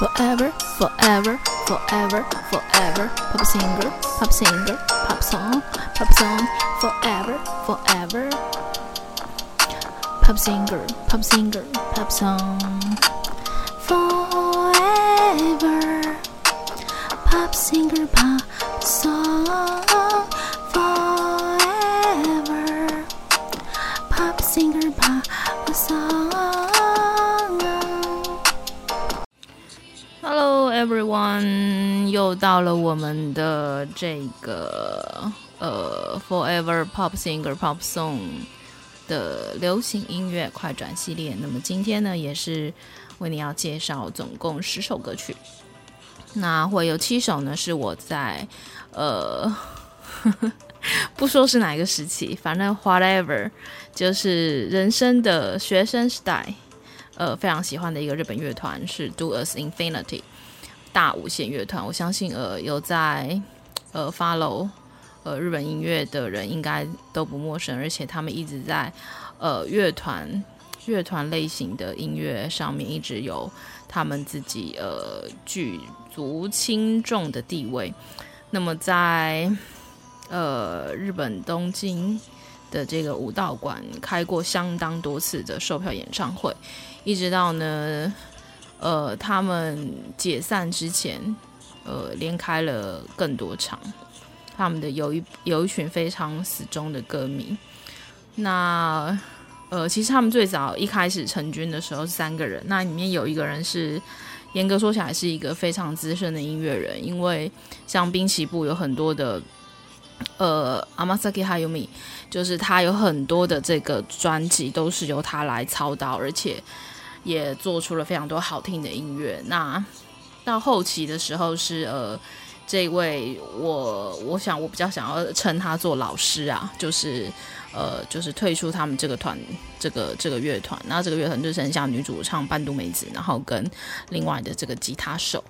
Forever, forever, forever, forever. Pop singer, pop singer, pop song, pop song. Forever, forever. Pop singer, pop singer, pop song. Forever. Pop singer, pop song. Forever. Pop singer, pop song. everyone，又到了我们的这个呃 Forever Pop Singer Pop Song 的流行音乐快转系列。那么今天呢，也是为你要介绍总共十首歌曲。那会有七首呢，是我在呃呵呵 不说是哪一个时期，反正 whatever，就是人生的学生时代。呃，非常喜欢的一个日本乐团是 Do Us Infinity 大无限乐团。我相信，呃，有在呃 follow 呃日本音乐的人应该都不陌生，而且他们一直在呃乐团乐团类型的音乐上面一直有他们自己呃举足轻重的地位。那么在呃日本东京的这个武道馆开过相当多次的售票演唱会。一直到呢，呃，他们解散之前，呃，连开了更多场。他们的有一有一群非常死忠的歌迷。那，呃，其实他们最早一开始成军的时候是三个人，那里面有一个人是严格说起来是一个非常资深的音乐人，因为像滨崎步有很多的，呃，Amasaki Hayumi，就是他有很多的这个专辑都是由他来操刀，而且。也做出了非常多好听的音乐。那到后期的时候是呃，这位我我想我比较想要称他做老师啊，就是呃就是退出他们这个团这个这个乐团。那这个乐团就剩下女主唱半渡美子，然后跟另外的这个吉他手。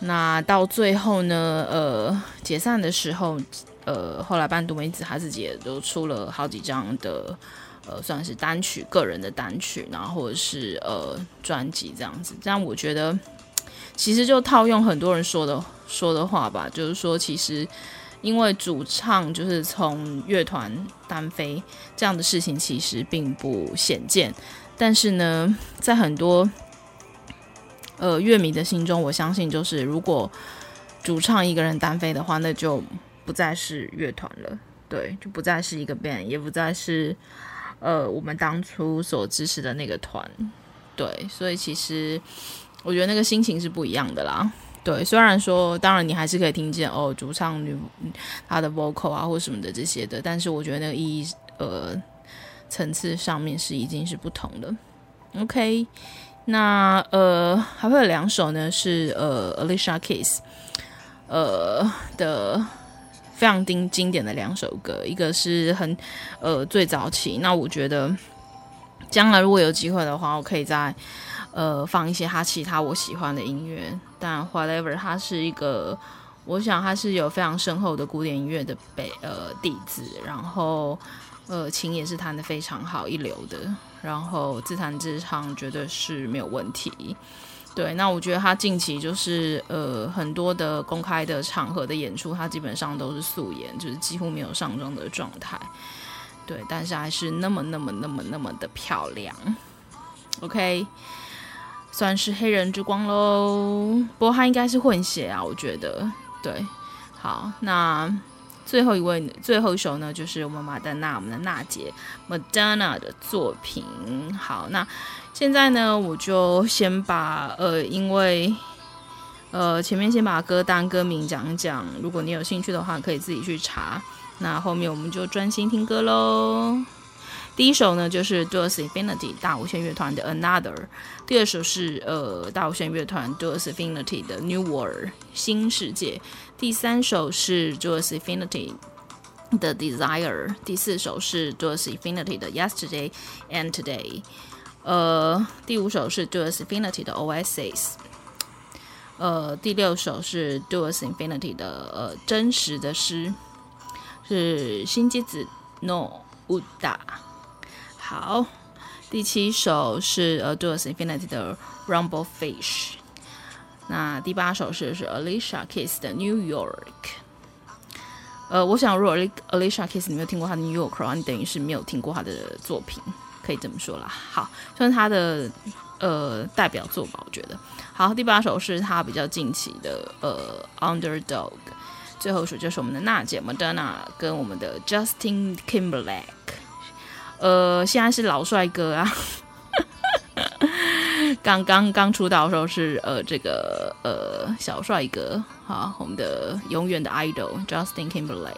那到最后呢，呃解散的时候，呃后来半渡美子她自己也都出了好几张的。呃，算是单曲，个人的单曲，然后或者是呃专辑这样子。这样我觉得，其实就套用很多人说的说的话吧，就是说，其实因为主唱就是从乐团单飞这样的事情，其实并不鲜见。但是呢，在很多呃乐迷的心中，我相信就是如果主唱一个人单飞的话，那就不再是乐团了，对，就不再是一个 band，也不再是。呃，我们当初所支持的那个团，对，所以其实我觉得那个心情是不一样的啦。对，虽然说，当然你还是可以听见哦，主唱女她的 vocal 啊或什么的这些的，但是我觉得那个意义，呃，层次上面是已经是不同的。OK，那呃还会有两首呢，是呃 Alicia Keys 呃的。非常经经典的两首歌，一个是很呃最早期，那我觉得将来如果有机会的话，我可以再呃放一些他其他我喜欢的音乐。但 whatever，他是一个，我想他是有非常深厚的古典音乐的北呃弟子，然后呃琴也是弹得非常好，一流的，然后自弹自唱绝对是没有问题。对，那我觉得他近期就是呃很多的公开的场合的演出，他基本上都是素颜，就是几乎没有上妆的状态。对，但是还是那么那么那么那么的漂亮。OK，算是黑人之光喽。不过他应该是混血啊，我觉得。对，好，那最后一位，最后一首呢，就是我们马丹娜，我们的娜姐，Madonna 的作品。好，那。现在呢，我就先把呃，因为呃前面先把歌单歌名讲讲，如果你有兴趣的话，可以自己去查。那后面我们就专心听歌喽。第一首呢就是 d u s Infinity 大无限乐团的 Another，第二首是呃大无限乐团 d u s Infinity 的 New World 新世界，第三首是 d u s Infinity 的 Desire，第四首是 d u s Infinity 的 Yesterday and Today。呃，第五首是 d u s Infinity 的 Oasis，呃，第六首是 d u s Infinity 的呃真实的诗，是新机子 No Uda。好，第七首是呃 Do Us Infinity 的 Rumble Fish，那第八首是是 Alicia Keys 的 New York。呃，我想如果 Alicia Keys 你没有听过他的 New York 的话，你等于是没有听过他的作品，可以这么说啦。好，算是他的呃代表作吧，我觉得。好，第八首是他比较近期的呃 Underdog。最后一首就是我们的娜姐 Madonna 跟我们的 Justin Timberlake。呃，现在是老帅哥啊。刚刚刚出道的时候是呃这个呃小帅哥，好，我们的永远的 idol Justin Timberlake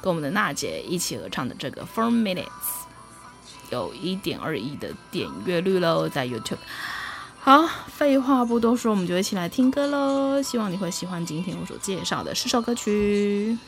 跟我们的娜姐一起合唱的这个 Four Minutes，有一点二亿的点阅率喽，在 YouTube。好，废话不多说，我们就一起来听歌喽。希望你会喜欢今天我所介绍的十首歌曲。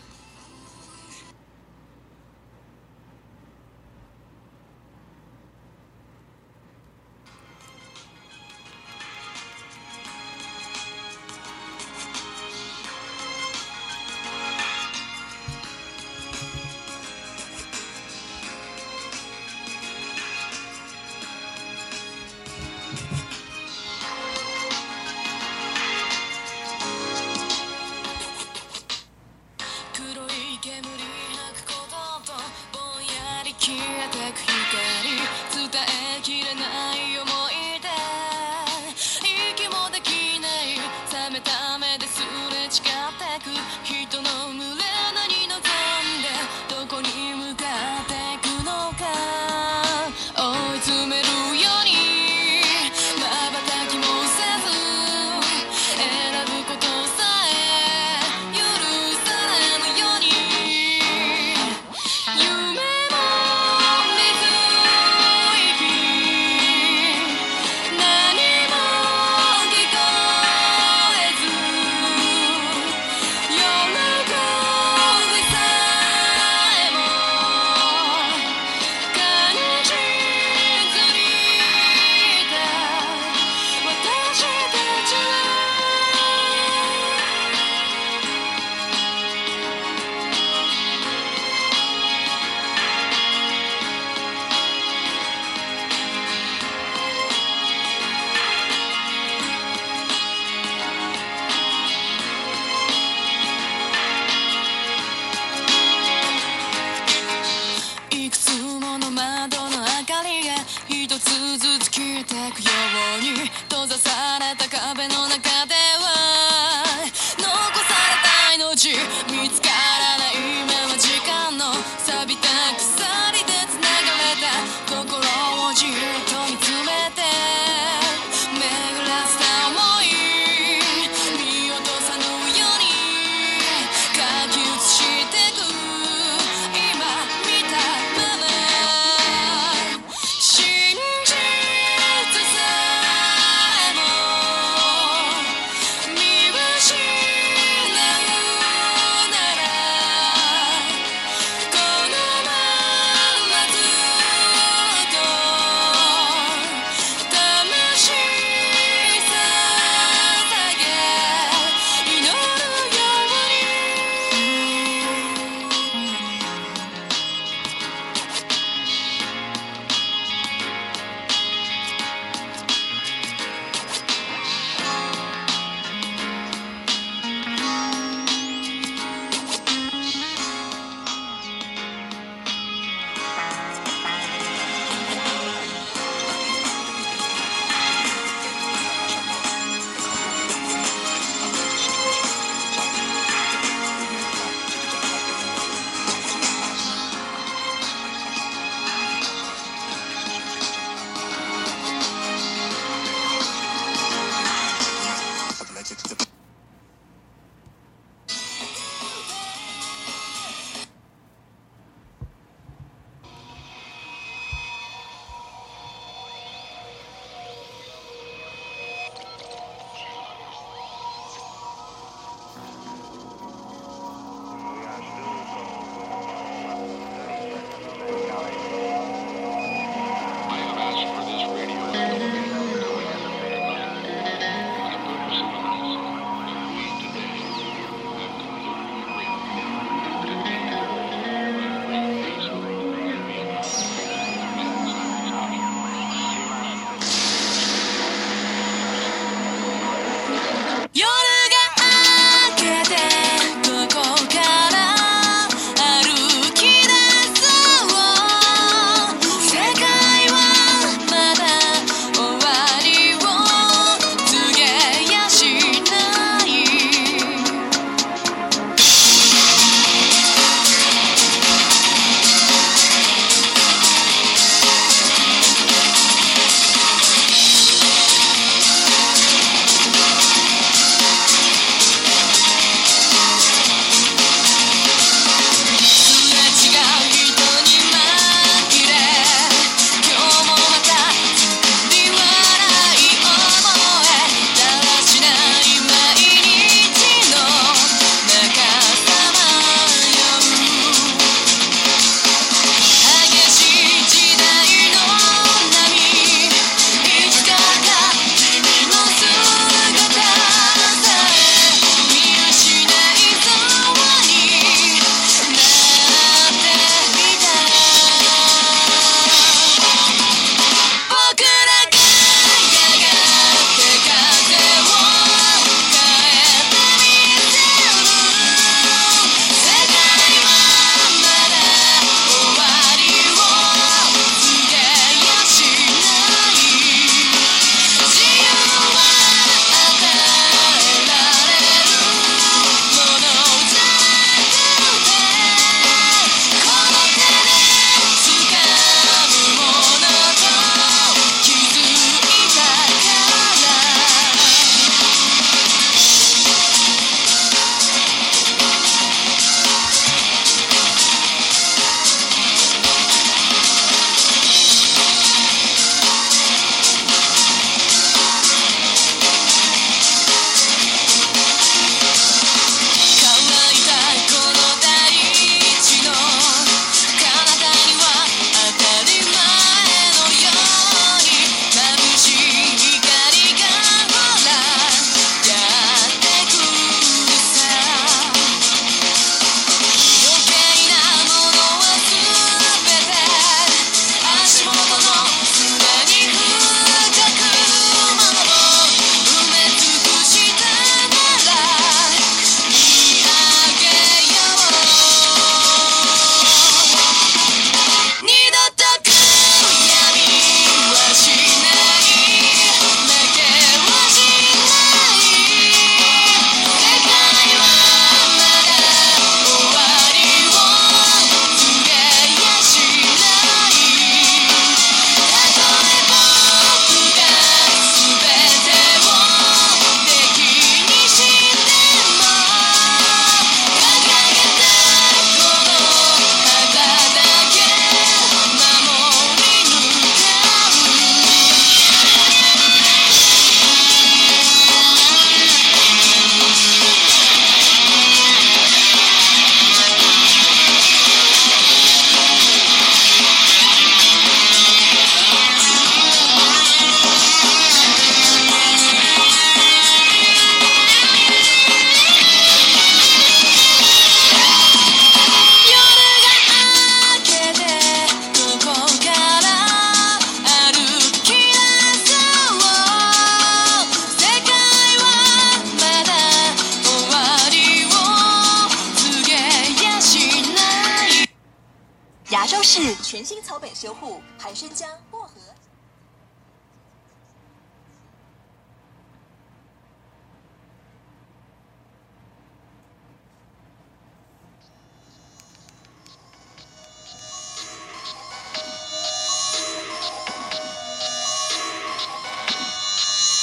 修护海参江漠河。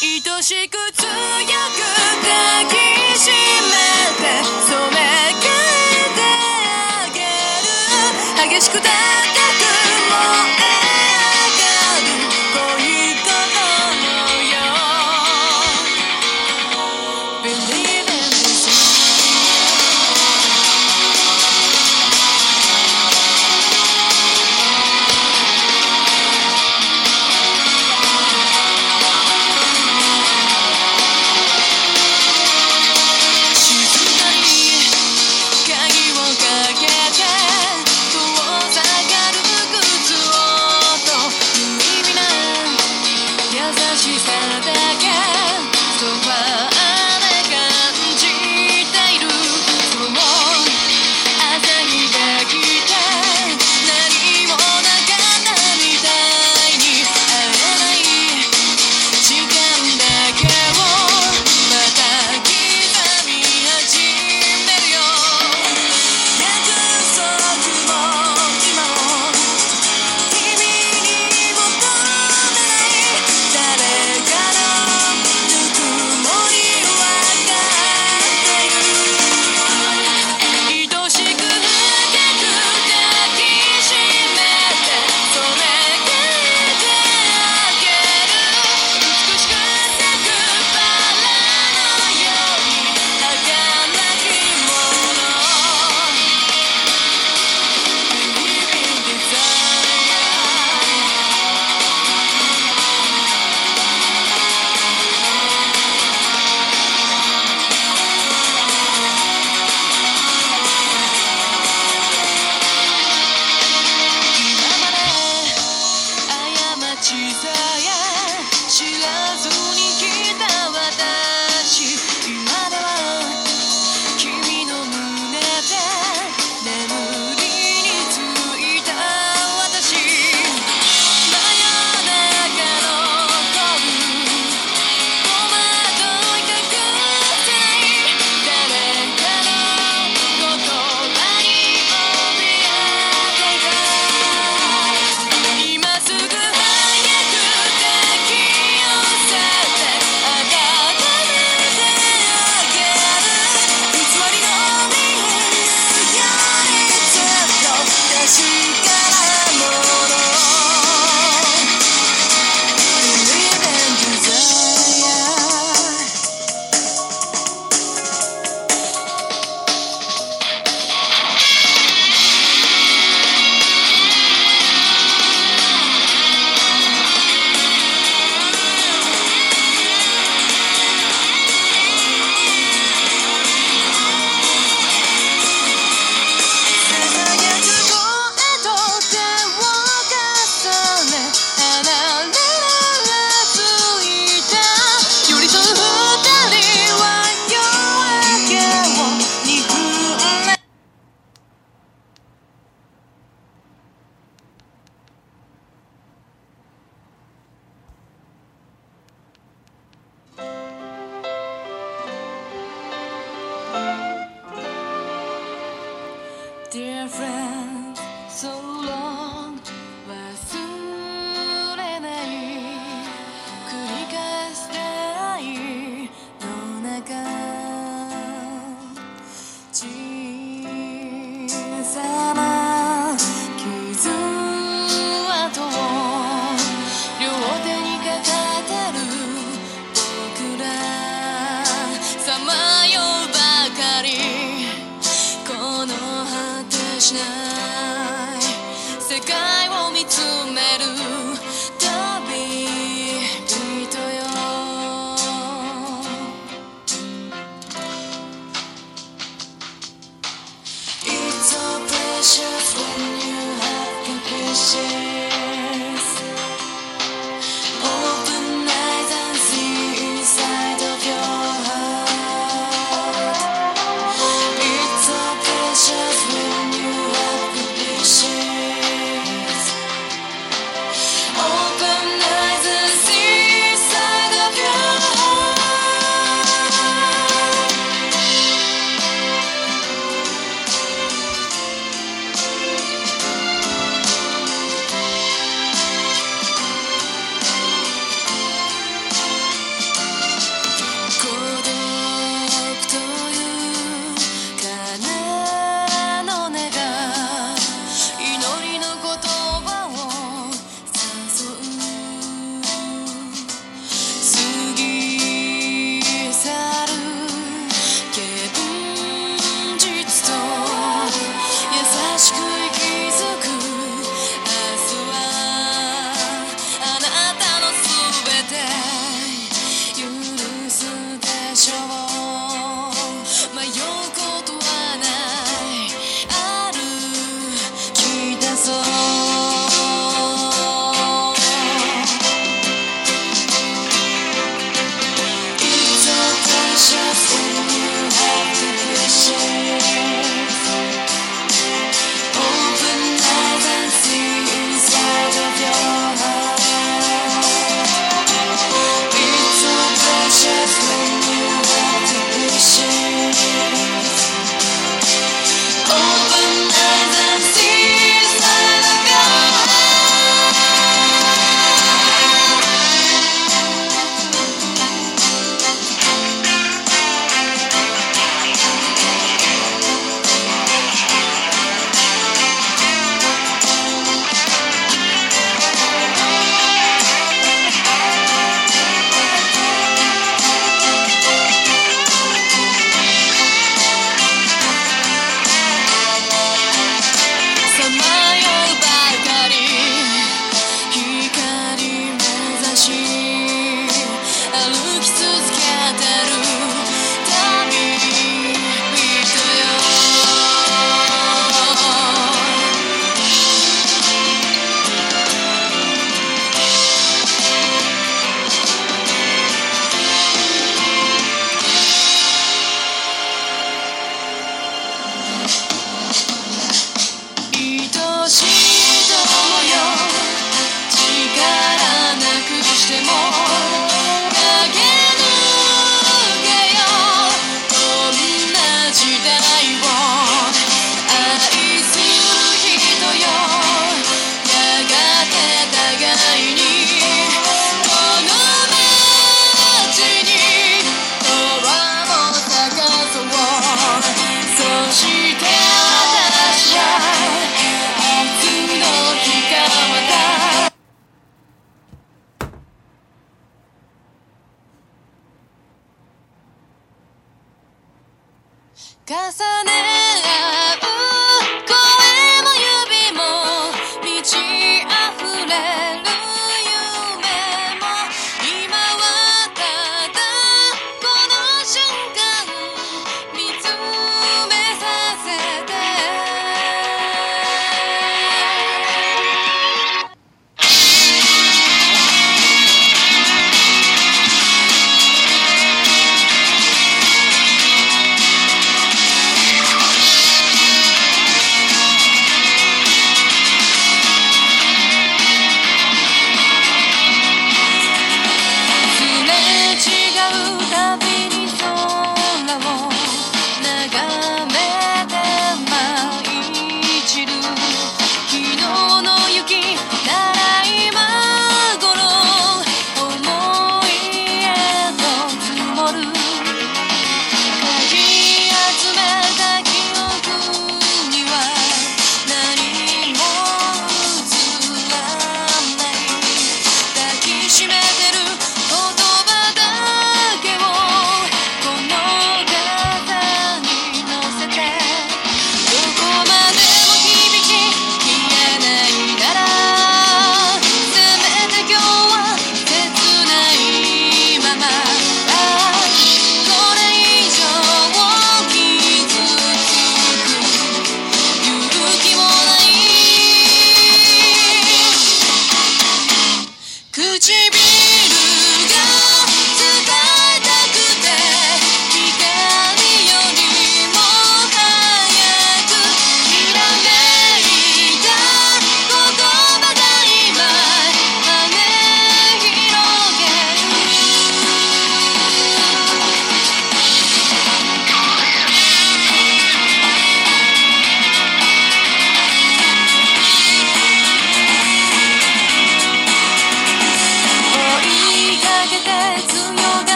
愛しく強く抱きしめて染めてあげる激しくて She's standing there again. dear friend. 重ね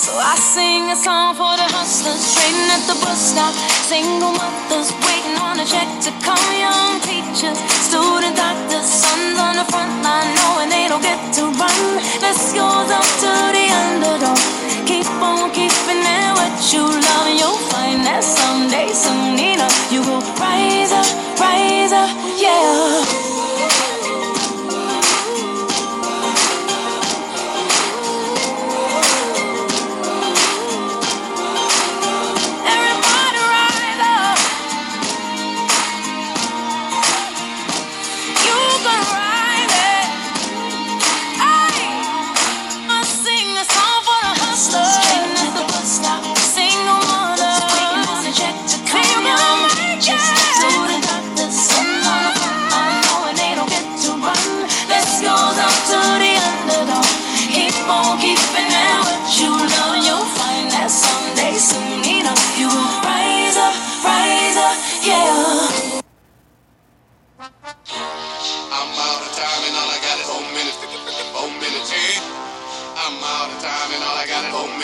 So I sing a song for the hustlers trading at the bus stop. Single mothers waiting on a check to come. Young teachers, student doctors, sons on the front line knowing they don't get to run. This goes up to the underdog. Keep on keeping at what you love, and you'll find that someday, soon enough, you will rise up, rise up, yeah.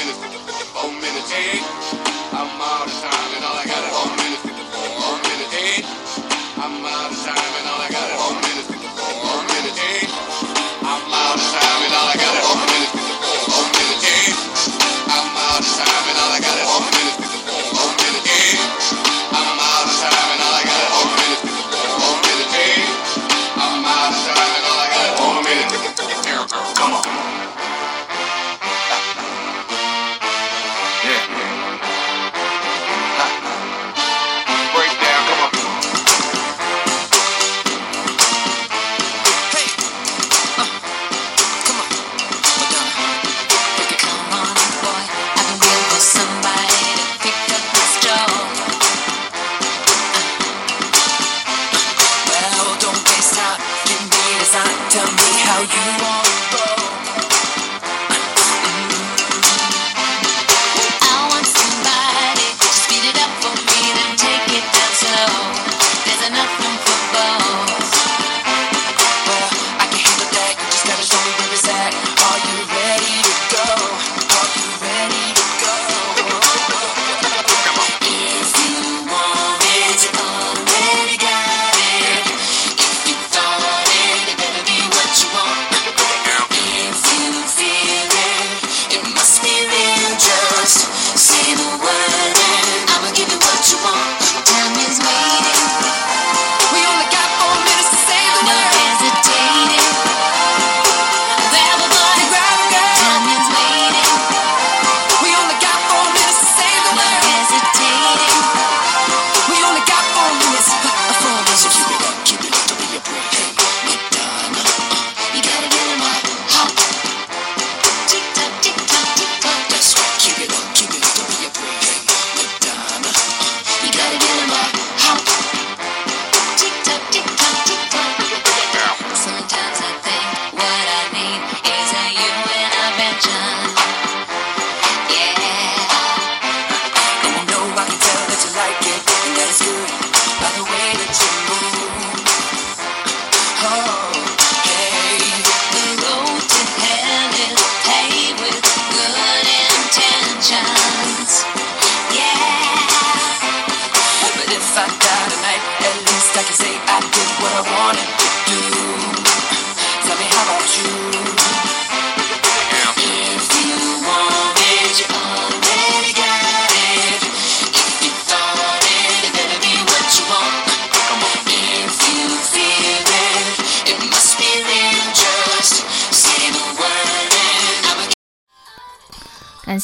minutes, four minutes, eight. I'm out of time and all I got is four minutes, four minutes, eight. I'm out of time and all